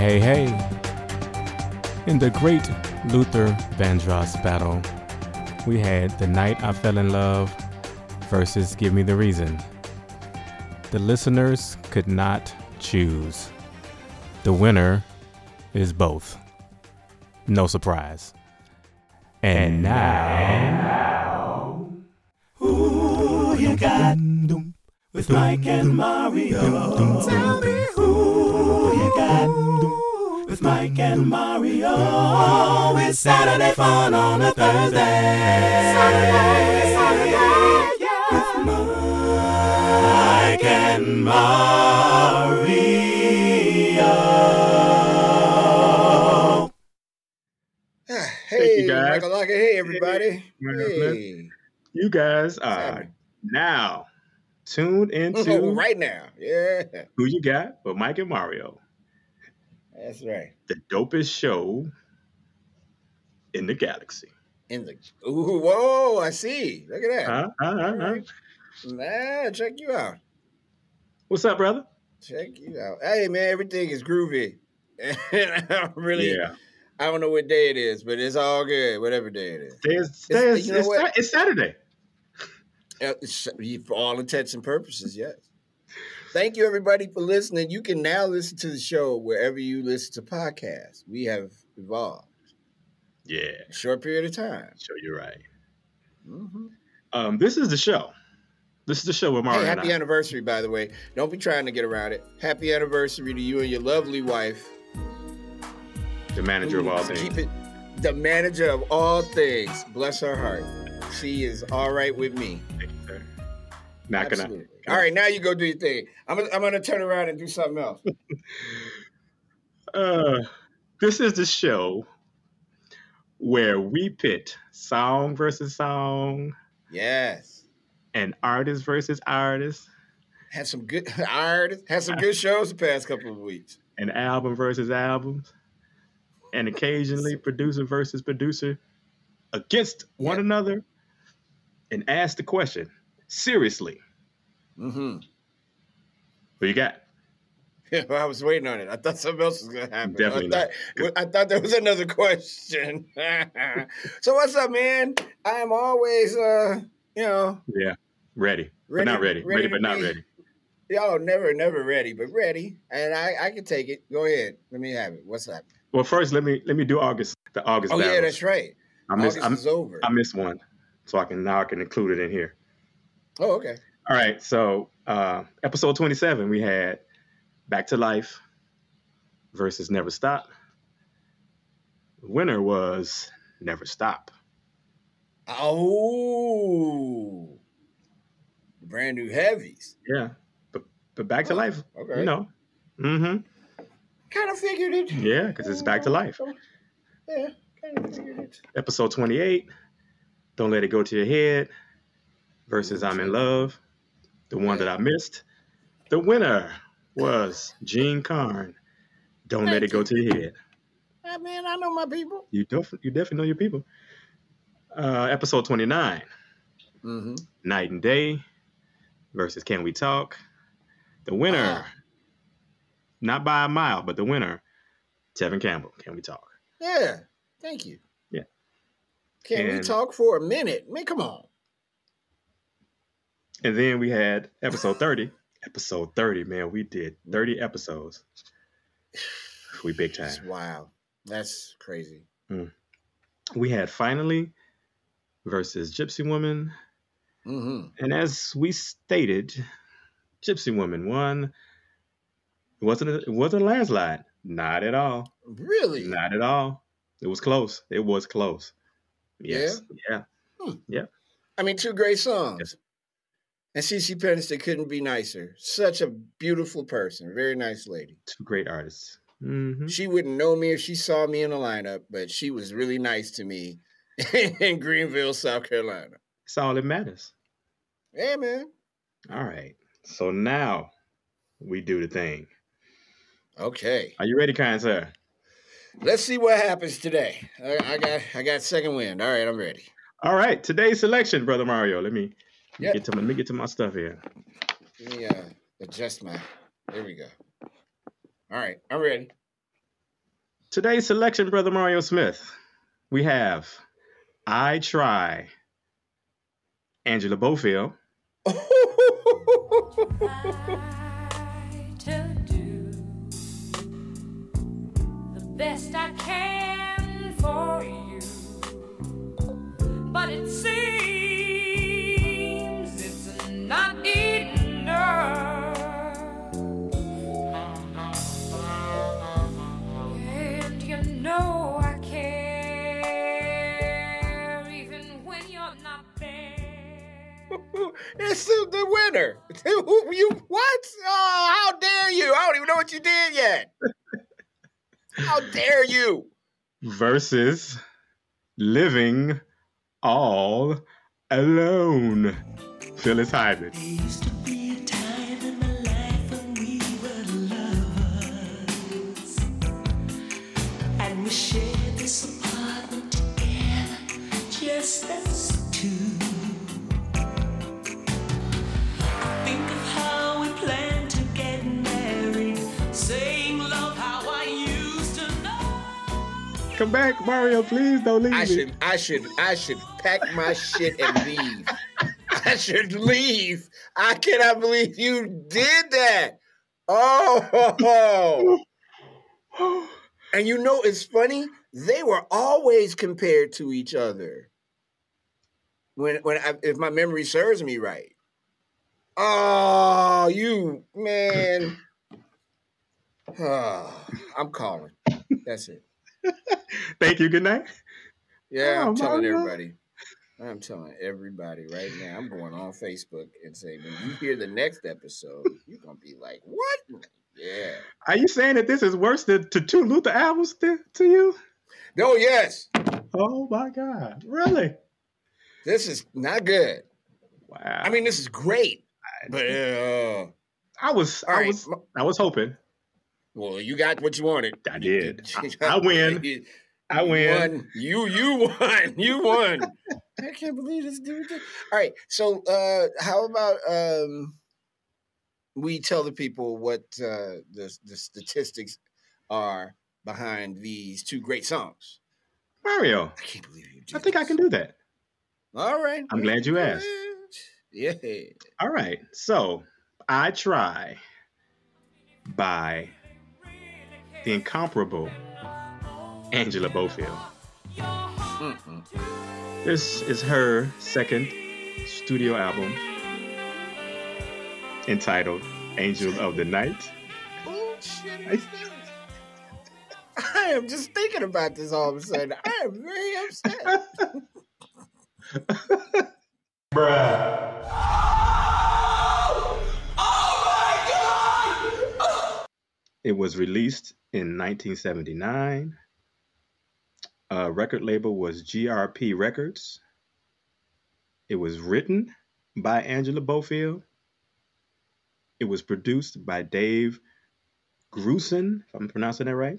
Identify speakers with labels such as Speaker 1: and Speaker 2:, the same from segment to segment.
Speaker 1: hey, hey. In the great Luther Vandross battle, we had The Night I Fell in Love versus Give Me the Reason. The listeners could not choose. The winner is both. No surprise. And now.
Speaker 2: Who you got with Mike and Mario? Tell me who you got with Mike and Mario. It's Saturday fun on a Thursday. Saturday, Saturday, yeah. With Mike and Mario.
Speaker 3: Ah, hey,
Speaker 4: you, guys.
Speaker 3: Michael Lockett. Hey, everybody.
Speaker 4: Hey.
Speaker 3: Hey.
Speaker 4: You guys are now tuned into
Speaker 3: Oh, right now. Yeah,
Speaker 4: Who You Got with Mike and Mario,
Speaker 3: that's right.
Speaker 4: the dopest show in the galaxy.
Speaker 3: In the ooh, whoa, I see. Look at that.
Speaker 4: Huh? Huh? Huh?
Speaker 3: All
Speaker 4: Huh?
Speaker 3: right. Nah, check you out.
Speaker 4: What's up, brother?
Speaker 3: Check you out. Hey, man, everything is groovy. I'm really,
Speaker 4: Yeah.
Speaker 3: I don't know what day it is, but it's all good. Whatever day it is.
Speaker 4: Is, today is,
Speaker 3: you know
Speaker 4: it's,
Speaker 3: what?
Speaker 4: It's Saturday.
Speaker 3: Uh, For all intents and purposes, yes. Thank you, everybody, for listening. You can now listen to the show wherever you listen to podcasts. We have evolved
Speaker 4: Yeah.
Speaker 3: short period of time.
Speaker 4: Sure, you're right.
Speaker 3: hmm
Speaker 4: Um, this is the show. This is the show with Mario
Speaker 3: Hey, happy anniversary, by the way. Don't be trying to get around it. Happy anniversary to you and your lovely wife.
Speaker 4: the manager of all things.
Speaker 3: Keep it the manager of all things. Bless her heart. She is all right with me.
Speaker 4: Thank you, sir. Not gonna.
Speaker 3: All right, now you go do your thing. I'm gonna, I'm gonna turn around and do something else.
Speaker 4: Uh, this is the show where we pit song versus song
Speaker 3: Yes.
Speaker 4: and artist versus artist
Speaker 3: Had some good artists. Had some good shows the past couple of weeks.
Speaker 4: and album versus albums and occasionally producer versus producer against one
Speaker 3: Yeah.
Speaker 4: another and ask the question seriously
Speaker 3: Mm-hmm.
Speaker 4: what you got
Speaker 3: I was waiting on it. I thought something else was gonna happen.
Speaker 4: Definitely
Speaker 3: I thought, I thought there was another question. so what's up, man? I am always, uh, you know,
Speaker 4: yeah ready, but not ready ready,
Speaker 3: ready
Speaker 4: but not
Speaker 3: be-
Speaker 4: ready
Speaker 3: y'all never, never ready, but ready, and I, I can take it. Go ahead, let me have it. What's up?
Speaker 4: well first let me let me do august the august
Speaker 3: Oh yeah, that's right.
Speaker 4: i missed
Speaker 3: August
Speaker 4: I'm,
Speaker 3: is over.
Speaker 4: i missed one so i can now i can include it in here
Speaker 3: oh, okay.
Speaker 4: All right, so uh, episode 27, we had Back to Life versus Never Stop. The winner was Never Stop.
Speaker 3: Oh, brand new heavies.
Speaker 4: Yeah, but but Back to
Speaker 3: Oh,
Speaker 4: Life,
Speaker 3: Okay.
Speaker 4: you know. Mm-hmm.
Speaker 3: kind of figured it.
Speaker 4: Yeah, because it's Back to Life.
Speaker 3: Yeah, kind of figured it.
Speaker 4: Episode 28, Don't Let It Go to Your Head versus I'm in Love, the one that I missed. The winner was Jean Carn. Don't let it go
Speaker 3: you.
Speaker 4: to your head.
Speaker 3: Ah, man, I know my people.
Speaker 4: You def- you definitely know your people. Uh, episode 29,
Speaker 3: Mm-hmm.
Speaker 4: Night and Day versus Can We Talk? The winner,
Speaker 3: Ah.
Speaker 4: not by a mile, but the winner, Tevin Campbell. Can We Talk?
Speaker 3: Yeah, thank you.
Speaker 4: Yeah.
Speaker 3: Can we talk for a minute? Man, come on.
Speaker 4: And then we had episode 30. episode 30, man, we did 30 episodes. We big time.
Speaker 3: Wow. That's crazy.
Speaker 4: We had Finally versus Gypsy Woman.
Speaker 3: Mm-hmm.
Speaker 4: And as we stated, Gypsy Woman won. It wasn't a, it wasn't a landslide. Not at all.
Speaker 3: Really?
Speaker 4: Not at all. It was close. It was close. Yes. Yeah. Yeah.
Speaker 3: I mean, two great songs.
Speaker 4: Yes.
Speaker 3: And CeCe Peniston couldn't be nicer. Such a beautiful person. Very nice lady.
Speaker 4: Two great artists. hmm
Speaker 3: She wouldn't know me if she saw me in the lineup, but she was really nice to me in Greenville, South Carolina.
Speaker 4: It's all that matters.
Speaker 3: Yeah, man.
Speaker 4: All right. So now we do the thing.
Speaker 3: Okay.
Speaker 4: Are you ready, kind sir?
Speaker 3: Let's see what happens today. I, I got I got second wind. All right, I'm ready.
Speaker 4: All right. Today's selection, brother Mario. Let me, let me
Speaker 3: Yeah.
Speaker 4: get to my, let me get to my stuff here.
Speaker 3: Let me uh, adjust my. There we go. All right, I'm ready.
Speaker 4: Today's selection, Brother Mario Smith, we have I Try, Angela Bofill,
Speaker 5: to do the best I can for you. But it seems It's
Speaker 3: the the winner. you what? Oh, how dare you? I don't even know what you did yet. How dare you?
Speaker 4: versus Living All Alone. Phyllis Hyman.
Speaker 2: There used
Speaker 4: Come back, Mario, please don't leave
Speaker 3: I
Speaker 4: me.
Speaker 3: should I should I should pack my shit and leave. I should leave. I cannot believe you did that. Oh. And you know it's funny? They were always compared to each other. When when I, if my memory serves me right. Oh, you man. Oh, I'm calling. That's it.
Speaker 4: Thank you. Good night.
Speaker 3: Yeah,
Speaker 4: Oh,
Speaker 3: I'm telling
Speaker 4: Mario.
Speaker 3: everybody. I'm telling everybody right now. I'm going on Facebook and saying, when you hear the next episode, you're gonna be like, "What?" Yeah.
Speaker 4: Are you saying that this is worse than to two Luther albums to, to you?
Speaker 3: No, yes,
Speaker 4: Oh my God. Really?
Speaker 3: this is not good.
Speaker 4: Wow.
Speaker 3: I mean, this is great, but uh,
Speaker 4: I was I
Speaker 3: right.
Speaker 4: was I was hoping.
Speaker 3: Well, you got what you wanted.
Speaker 4: I did. I, I win.
Speaker 3: You
Speaker 4: I win.
Speaker 3: won. You you won. You won. I can't believe this dude. did- All right. So uh how about um we tell the people what uh the the statistics are behind these two great songs.
Speaker 4: Mario,
Speaker 3: I can't believe you did
Speaker 4: I think I can do that.
Speaker 3: All right.
Speaker 4: I'm glad you asked.
Speaker 3: Yeah.
Speaker 4: All right. So, I Try by the incomparable Angela Bofill.
Speaker 3: Mm-mm.
Speaker 4: This is her second studio album entitled Angel of the Night.
Speaker 3: Oh, Bullshit
Speaker 4: I-
Speaker 3: I am just thinking about this all of a sudden. I am very upset.
Speaker 4: It was released in 1979. Uh, record label was GRP Records. It was written by Angela Bofill. It was produced by Dave Grusin, if I'm pronouncing that right.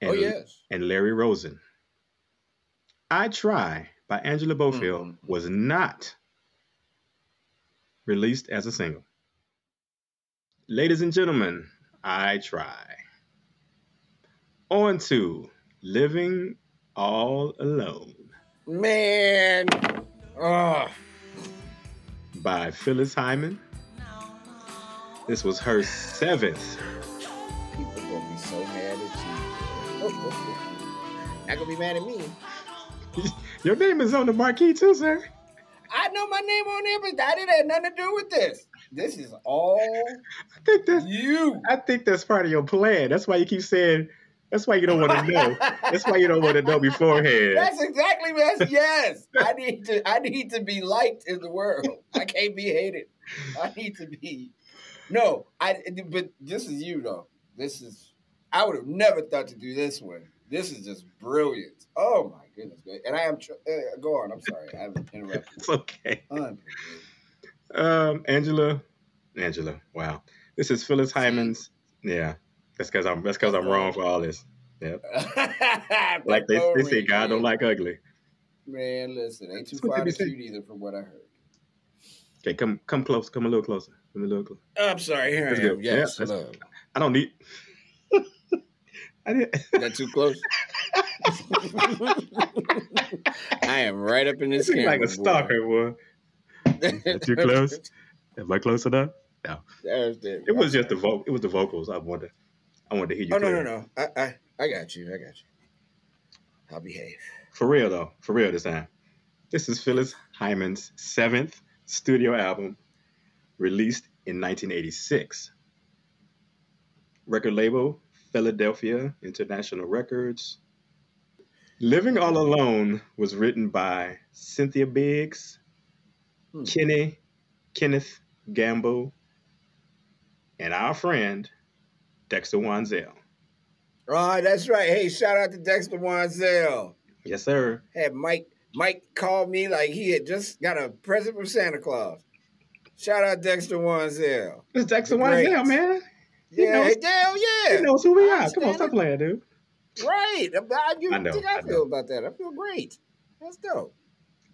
Speaker 4: And,
Speaker 3: oh yes.
Speaker 4: and Larry Rosen. I Try by Angela Bofill
Speaker 3: Mhm.
Speaker 4: was not released as a single. Ladies and gentlemen, I Try. On to Living All Alone
Speaker 3: Man. Oh,
Speaker 4: by Phyllis Hyman. This was her seventh.
Speaker 3: people gonna be so mad at you. Not gonna be mad at me.
Speaker 4: Your name is on the marquee too, sir.
Speaker 3: I know my name on there, but that didn't have nothing to do with this. This is all
Speaker 4: I think that's
Speaker 3: you.
Speaker 4: I think that's part of your plan. That's why you keep saying. That's why you don't want to know. That's why you don't want to know beforehand.
Speaker 3: That's exactly that's yes. I need to I need to be liked in the world. I can't be hated. I need to be no, I but this is you though. This is I would have never thought to do this one. This is just brilliant. Oh my goodness. And I am tr- uh, go on. I'm sorry. I haven't interrupted.
Speaker 4: It's okay.
Speaker 3: Unbelievable.
Speaker 4: Um, Angela, Angela. Wow, this is Phyllis Hyman's. Yeah, that's because I'm. That's because I'm wrong for all this. Yeah, like they, they say, God don't like ugly.
Speaker 3: Man, listen, ain't too far to shoot either, from what I heard.
Speaker 4: Okay, come come close. Come a little closer. Come a little closer.
Speaker 3: I'm sorry, here
Speaker 4: That's
Speaker 3: I am.
Speaker 4: good.
Speaker 3: Yes,
Speaker 4: Yeah,
Speaker 3: hello.
Speaker 4: I don't need. I didn't.
Speaker 3: That too close? I am right up in this
Speaker 4: This is
Speaker 3: camera.
Speaker 4: like a stalker, boy.
Speaker 3: boy.
Speaker 4: Too close? Am I close enough?
Speaker 3: The-
Speaker 4: It was just the vocal. It was the vocals. I wanted. I wanted to hear you.
Speaker 3: Oh no no no! I, I I got you. I got you. I'll behave.
Speaker 4: For real though. For real this time. This is Phyllis Hyman's seventh studio album, released in 1986. Record label Philadelphia International Records. Living All Alone was written by Cynthia Biggs,
Speaker 3: Hmm.
Speaker 4: Kenny, Kenneth Gamble, and our friend Dexter Wansel.
Speaker 3: Oh, that's right. Hey, shout out to Dexter Wansel.
Speaker 4: Yes, sir.
Speaker 3: Had Mike Mike called me like he had just got a present from Santa Claus. Shout out Dexter Wansel.
Speaker 4: It's Dexter. Wansel, man. He
Speaker 3: Yeah,
Speaker 4: knows-
Speaker 3: damn, yeah.
Speaker 4: He knows who we are. Come on, stop playing, dude.
Speaker 3: Right. How you
Speaker 4: I know,
Speaker 3: think I,
Speaker 4: I
Speaker 3: feel
Speaker 4: know.
Speaker 3: about that? I feel great. That's dope.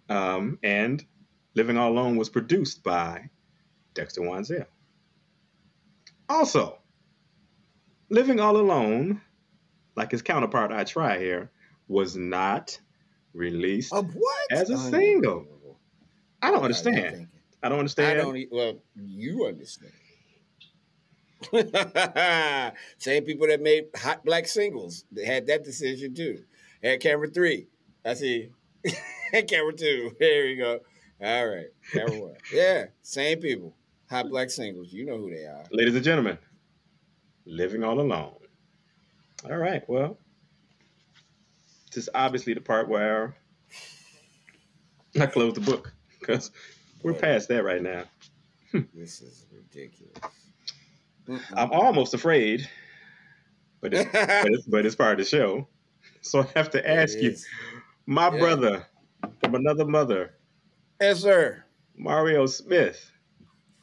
Speaker 4: Um, and Living All Alone was produced by Dexter Wansel. Also, Living All Alone, like his counterpart I Try here, was not released.
Speaker 3: Of what?
Speaker 4: As a
Speaker 3: Unbelievable.
Speaker 4: single. I don't
Speaker 3: What are you
Speaker 4: understand.
Speaker 3: thinking?
Speaker 4: I don't
Speaker 3: I
Speaker 4: understand.
Speaker 3: don't. e- Well, you understand. Same people that made hot black singles they had that decision too. Had camera three. I see. Had camera two. There you go. All right. Yeah. Same people. Hot black singles. You know who they are.
Speaker 4: Ladies and gentlemen, Living All Alone. All right, well, this is obviously the part where I close the book because we're past that right now. Hmm.
Speaker 3: This is ridiculous.
Speaker 4: I'm almost afraid, but it's, but it's, but it's part of the show. So I have to ask you, my
Speaker 3: Yeah.
Speaker 4: brother from another mother,
Speaker 3: Yes, sir.
Speaker 4: Mario Smith,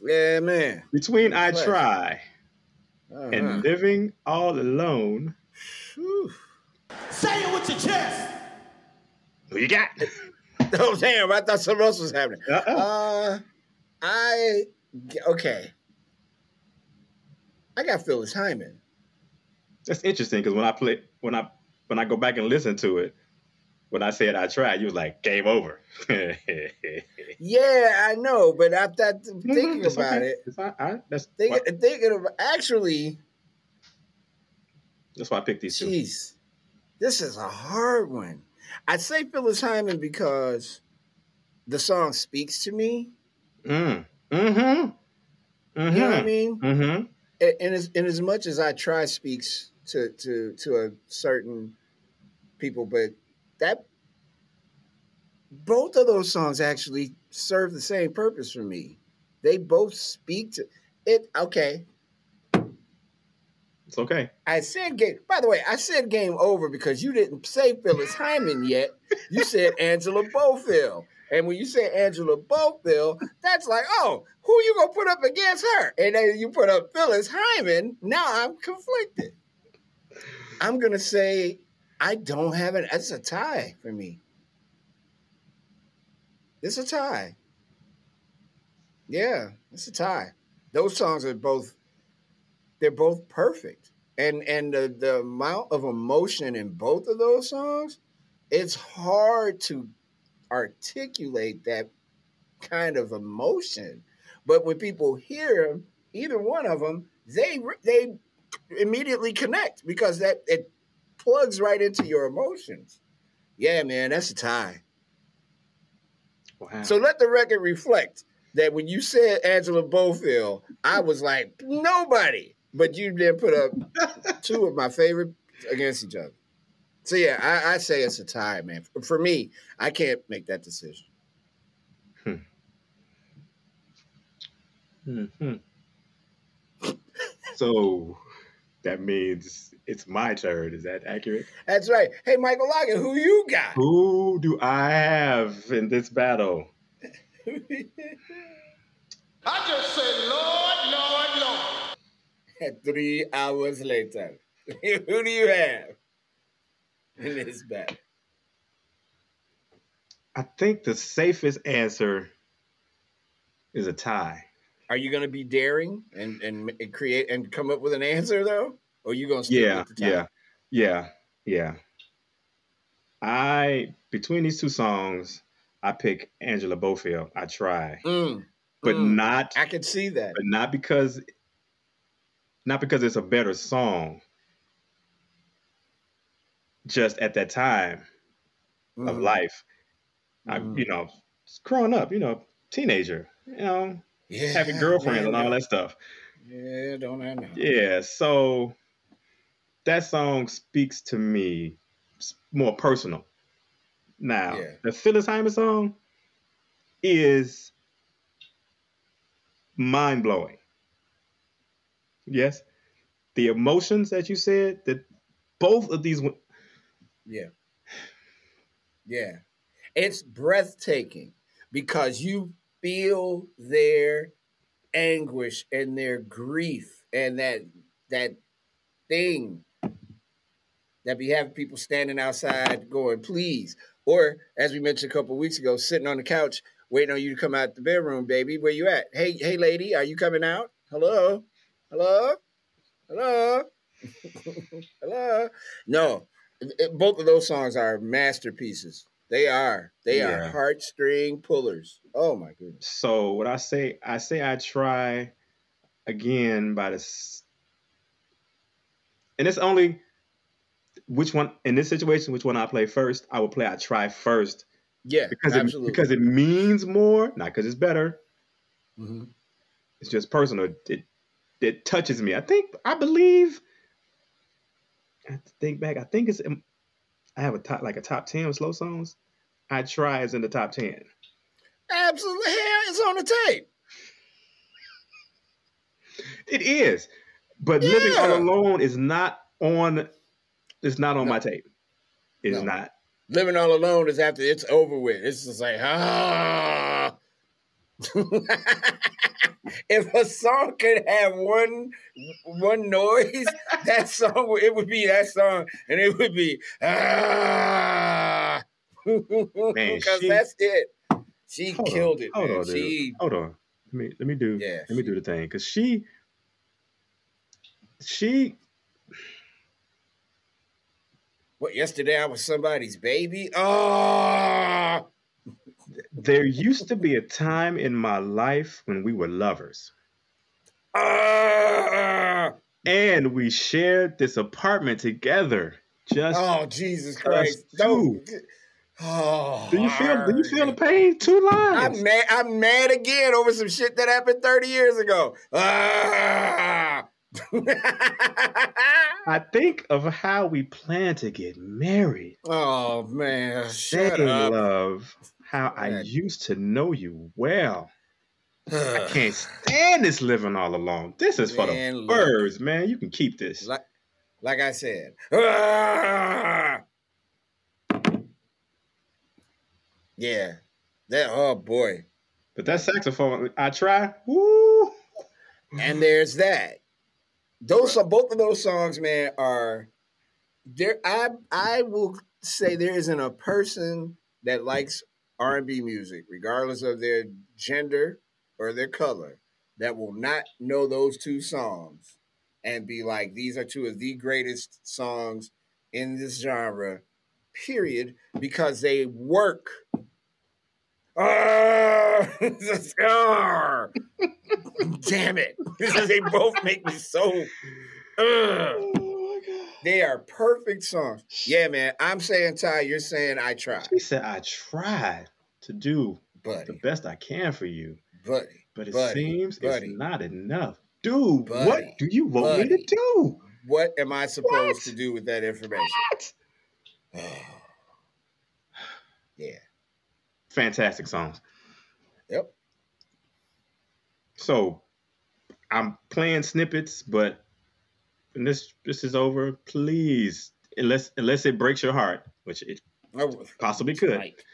Speaker 3: Yeah, man.
Speaker 4: between I
Speaker 3: Flesh.
Speaker 4: Try
Speaker 3: Uh-huh.
Speaker 4: and Living All Alone,
Speaker 3: Whew.
Speaker 6: Say it with your chest.
Speaker 4: who you got?
Speaker 3: Oh damn! I thought something else was happening.
Speaker 4: Uh-uh.
Speaker 3: Uh, I okay. I got Phyllis Hyman.
Speaker 4: That's interesting because when I play when I when I go back and listen to it, when I said I tried, you was like game over.
Speaker 3: Yeah, I know, but after thinking
Speaker 4: It's
Speaker 3: about
Speaker 4: okay.
Speaker 3: it,
Speaker 4: all right. That's
Speaker 3: thinking,
Speaker 4: why,
Speaker 3: thinking of actually,
Speaker 4: that's why I picked these two.
Speaker 3: jeez, this is a hard one. I say Phyllis Hyman because the song speaks to me.
Speaker 4: Mm. Mm-hmm. Mm-hmm.
Speaker 3: You know what I mean?
Speaker 4: Mm-hmm.
Speaker 3: and, and as and as much as I try speaks to to to a certain people, but that both of those songs actually serve the same purpose for me. They both speak to it. Okay,
Speaker 4: It's okay.
Speaker 3: I said game. By the way, I said game over because you didn't say Phyllis Hyman yet. You said Angela Bofill. And when you say Angela Bofill, that's like, oh, who you gonna put up against her? And then you put up Phyllis Hyman. Now I'm conflicted. I'm gonna say I don't have it. It's a tie for me. It's a tie. Yeah, it's a tie. Those songs are both they're both perfect. And and the, the amount of emotion in both of those songs, it's hard to articulate that kind of emotion. But when people hear either one of them, they they immediately connect because that it plugs right into your emotions. Yeah, man, that's a tie.
Speaker 4: Wow.
Speaker 3: So let the record reflect that when you said Angela Bofill, I was like, nobody. But you then put up two of my favorite against each other. So yeah, I, I say it's a tie, man. For me, I can't make that decision.
Speaker 4: hmm so that means it's my turn. Is that accurate?
Speaker 3: That's right. Hey, Michael Logan, who you got?
Speaker 4: Who do I have in this battle?
Speaker 6: I just said, Lord, Lord, Lord.
Speaker 3: Three hours later, who do you have in this battle?
Speaker 4: I think the safest answer is a tie.
Speaker 3: Are you going to be daring and, and and create and come up with an answer though, or you going to stick
Speaker 4: Yeah,
Speaker 3: with the
Speaker 4: yeah. Yeah, yeah. I between these two songs, I pick Angela Bofill. I try,
Speaker 3: Mm,
Speaker 4: but
Speaker 3: mm.
Speaker 4: not,
Speaker 3: I can see that.
Speaker 4: but not because, not because it's a better song. Just at that time of
Speaker 3: Mhm.
Speaker 4: life, I,
Speaker 3: Mhm.
Speaker 4: you know, growing up, you know, teenager, you know,
Speaker 3: Yeah,
Speaker 4: having girlfriends
Speaker 3: man,
Speaker 4: and all that stuff.
Speaker 3: Yeah, don't I know?
Speaker 4: Yeah, so that song speaks to me more personal. Now,
Speaker 3: Yeah.
Speaker 4: the Phyllis Hyman song is mind blowing. Yes, the emotions that you said that both of these wo-
Speaker 3: Yeah. Yeah. It's breathtaking because you feel their anguish and their grief and that that thing that be having people standing outside going, please. Or as we mentioned a couple of weeks ago, sitting on the couch waiting on you to come out the bedroom, baby. Where you at? Hey, hey lady, are you coming out? Hello? Hello? Hello? Hello? No, it- it- both of those songs are masterpieces. They are. They are heartstring pullers. Oh my goodness.
Speaker 4: So what I say, I say I try again by this, and it's only which one in this situation, which one I play first. I will play I try first
Speaker 3: Yeah,
Speaker 4: because it, because it means more, not because it's better.
Speaker 3: Mhm.
Speaker 4: It's just personal. It it touches me. I think I believe. I have to think back. I think it's um, I have a top like a top ten slow songs. I try is in the top ten.
Speaker 3: Absolutely. Hell, it's on the tape.
Speaker 4: It is, but living all alone is not on. It's not on
Speaker 3: No.
Speaker 4: my tape. It is
Speaker 3: No.
Speaker 4: not.
Speaker 3: Living all alone is after it's over with. It's just like ah. if a song could have one one noise, that song it would be that song, and it would be ah. because
Speaker 4: she-
Speaker 3: that's it. She
Speaker 4: Hold on,
Speaker 3: killed it.
Speaker 4: Hold
Speaker 3: man.
Speaker 4: on, dude.
Speaker 3: she
Speaker 4: Hold on. Let me let me do.
Speaker 3: Yeah,
Speaker 4: Let me
Speaker 3: she-
Speaker 4: do the thing because she. She
Speaker 3: what yesterday I was somebody's baby. Oh
Speaker 4: there used to be a time in my life when we were lovers
Speaker 3: ah.
Speaker 4: and we shared this apartment together. Just
Speaker 3: Oh Jesus Christ!
Speaker 4: two.
Speaker 3: Oh,
Speaker 4: do you feel? Do you feel the pain? Two lines.
Speaker 3: I'm mad. I'm mad again over some shit that happened 30 years ago. Ah!
Speaker 4: I think of how we plan to get married.
Speaker 3: oh man, shut
Speaker 4: Saying
Speaker 3: up.
Speaker 4: love, how I used to know you well. I can't stand this living all alone. This is for the
Speaker 3: look.
Speaker 4: birds, man. You can keep this.
Speaker 3: like, like I said. Ah! Yeah. That oh boy.
Speaker 4: But that saxophone, I try. Woo!
Speaker 3: And there's that. Those are both of those songs, man, are there. I I will say there isn't a person that likes R and B music, regardless of their gender or their color, that will not know those two songs and be like, these are two of the greatest songs in this genre, period, because they work. Ah. damn it! They both make me so.
Speaker 4: Oh my God.
Speaker 3: They are perfect songs. Yeah, man. I'm saying Ty, you're saying I tried,
Speaker 4: She said, I tried to do the best I can for you,
Speaker 3: buddy.
Speaker 4: but it
Speaker 3: Buddy,
Speaker 4: seems
Speaker 3: buddy.
Speaker 4: it's not enough. Dude,
Speaker 3: Buddy,
Speaker 4: what do you want me to do?
Speaker 3: What am I supposed
Speaker 4: What?
Speaker 3: to do with that information? Yeah.
Speaker 4: Fantastic songs.
Speaker 3: Yep.
Speaker 4: So I'm playing snippets, but when this this is over, please, unless unless it breaks your heart, which it possibly could.
Speaker 3: right.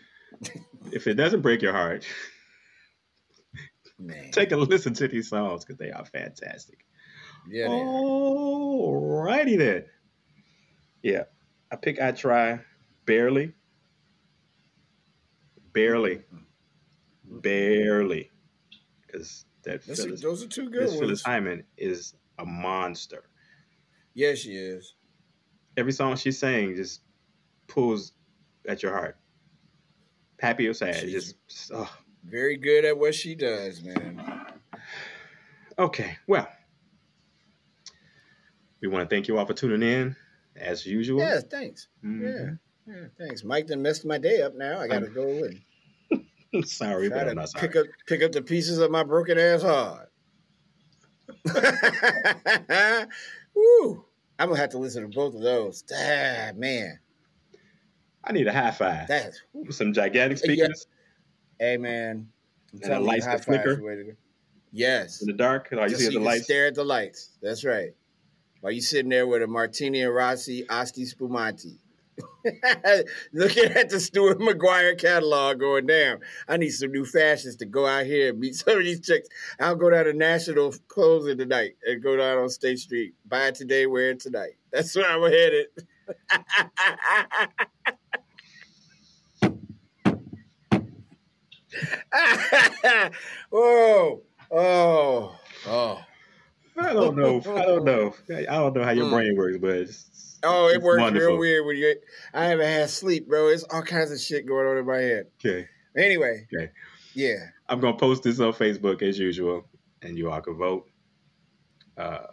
Speaker 4: If it doesn't break your heart,
Speaker 3: Man.
Speaker 4: take a listen to these songs because they are fantastic.
Speaker 3: yeah, they are.
Speaker 4: Alrighty then. Yeah, I pick I try barely, barely, mm-hmm. barely, because that
Speaker 3: That's a- those are two good ones.
Speaker 4: Phyllis Hyman is a monster.
Speaker 3: Yes, she is.
Speaker 4: every song she sang just pulls at your heart. Happy or sad,
Speaker 3: She's-
Speaker 4: just oh.
Speaker 3: Very good at what she does, man.
Speaker 4: Okay, well, we want to thank you all for tuning in, as usual.
Speaker 3: Yeah, thanks.
Speaker 4: Mhm.
Speaker 3: Yeah, yeah, thanks. Mike done messed my day up now. I gotta go and
Speaker 4: sorry,
Speaker 3: try
Speaker 4: but I'm not sorry.
Speaker 3: pick up pick up the pieces of my broken ass heart. Woo! I'm gonna have to listen to both of those. Ah, man,
Speaker 4: I need a high five.
Speaker 3: that's
Speaker 4: some gigantic
Speaker 3: Yeah.
Speaker 4: speakers
Speaker 3: hey man. I'm
Speaker 4: And the lights that flicker?
Speaker 3: five's the way to go. Yes.
Speaker 4: in the dark. You see
Speaker 3: so
Speaker 4: the lights.
Speaker 3: Stare at the lights. That's right. While you sitting there with a martini and Rossi Asti Spumante. Looking at the Stuart McGuire catalog going, damn, I need some new fashions to go out here and meet some of these chicks. I'll go down to National Clothing tonight and go down on State Street. Buy it today, wear it tonight. That's where I'm headed. Whoa. Oh. Oh.
Speaker 4: I don't know. I don't know. I don't know how your
Speaker 3: Mm.
Speaker 4: brain works, but
Speaker 3: Oh, it works
Speaker 4: wonderful.
Speaker 3: real weird when you. I haven't had sleep, bro. It's all kinds of shit going on in my head.
Speaker 4: Okay,
Speaker 3: Anyway.
Speaker 4: Okay.
Speaker 3: Yeah.
Speaker 4: I'm gonna post this on Facebook as usual, and you all can vote. Uh,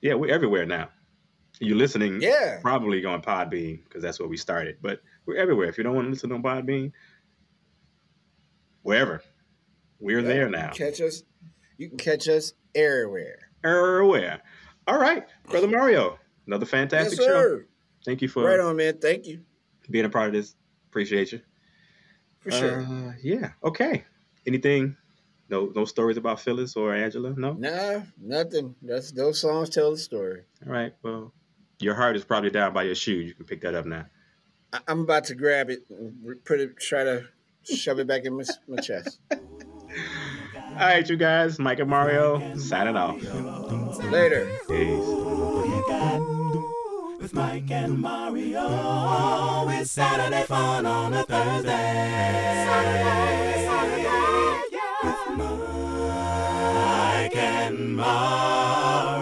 Speaker 4: yeah, we're everywhere now. You're listening?
Speaker 3: Yeah.
Speaker 4: Probably on Podbean because that's where we started. But we're everywhere. If you don't want to listen on Podbean, wherever, we're there now.
Speaker 3: catch us. You can catch us everywhere.
Speaker 4: Everywhere. All right, brother Mario, another fantastic
Speaker 3: yes,
Speaker 4: show. Thank you for
Speaker 3: Right on, man. Thank you
Speaker 4: being a part of this. Appreciate you.
Speaker 3: for sure.
Speaker 4: Uh, yeah. Okay. Anything? No, no stories about Phyllis or Angela. No.
Speaker 3: Nah, nothing. That's those songs tell the story.
Speaker 4: All right. Well, your heart is probably down by your shoe. You can pick that up now.
Speaker 3: I, I'm about to grab it, and put it, try to shove it back in my, my chest.
Speaker 4: All right, you guys. Mike and Mario signing off.
Speaker 3: Later.
Speaker 4: Peace.
Speaker 2: With Mike and Mario, it's Saturday fun on a Thursday. Saturday, Saturday, yeah. With Mike and Mario.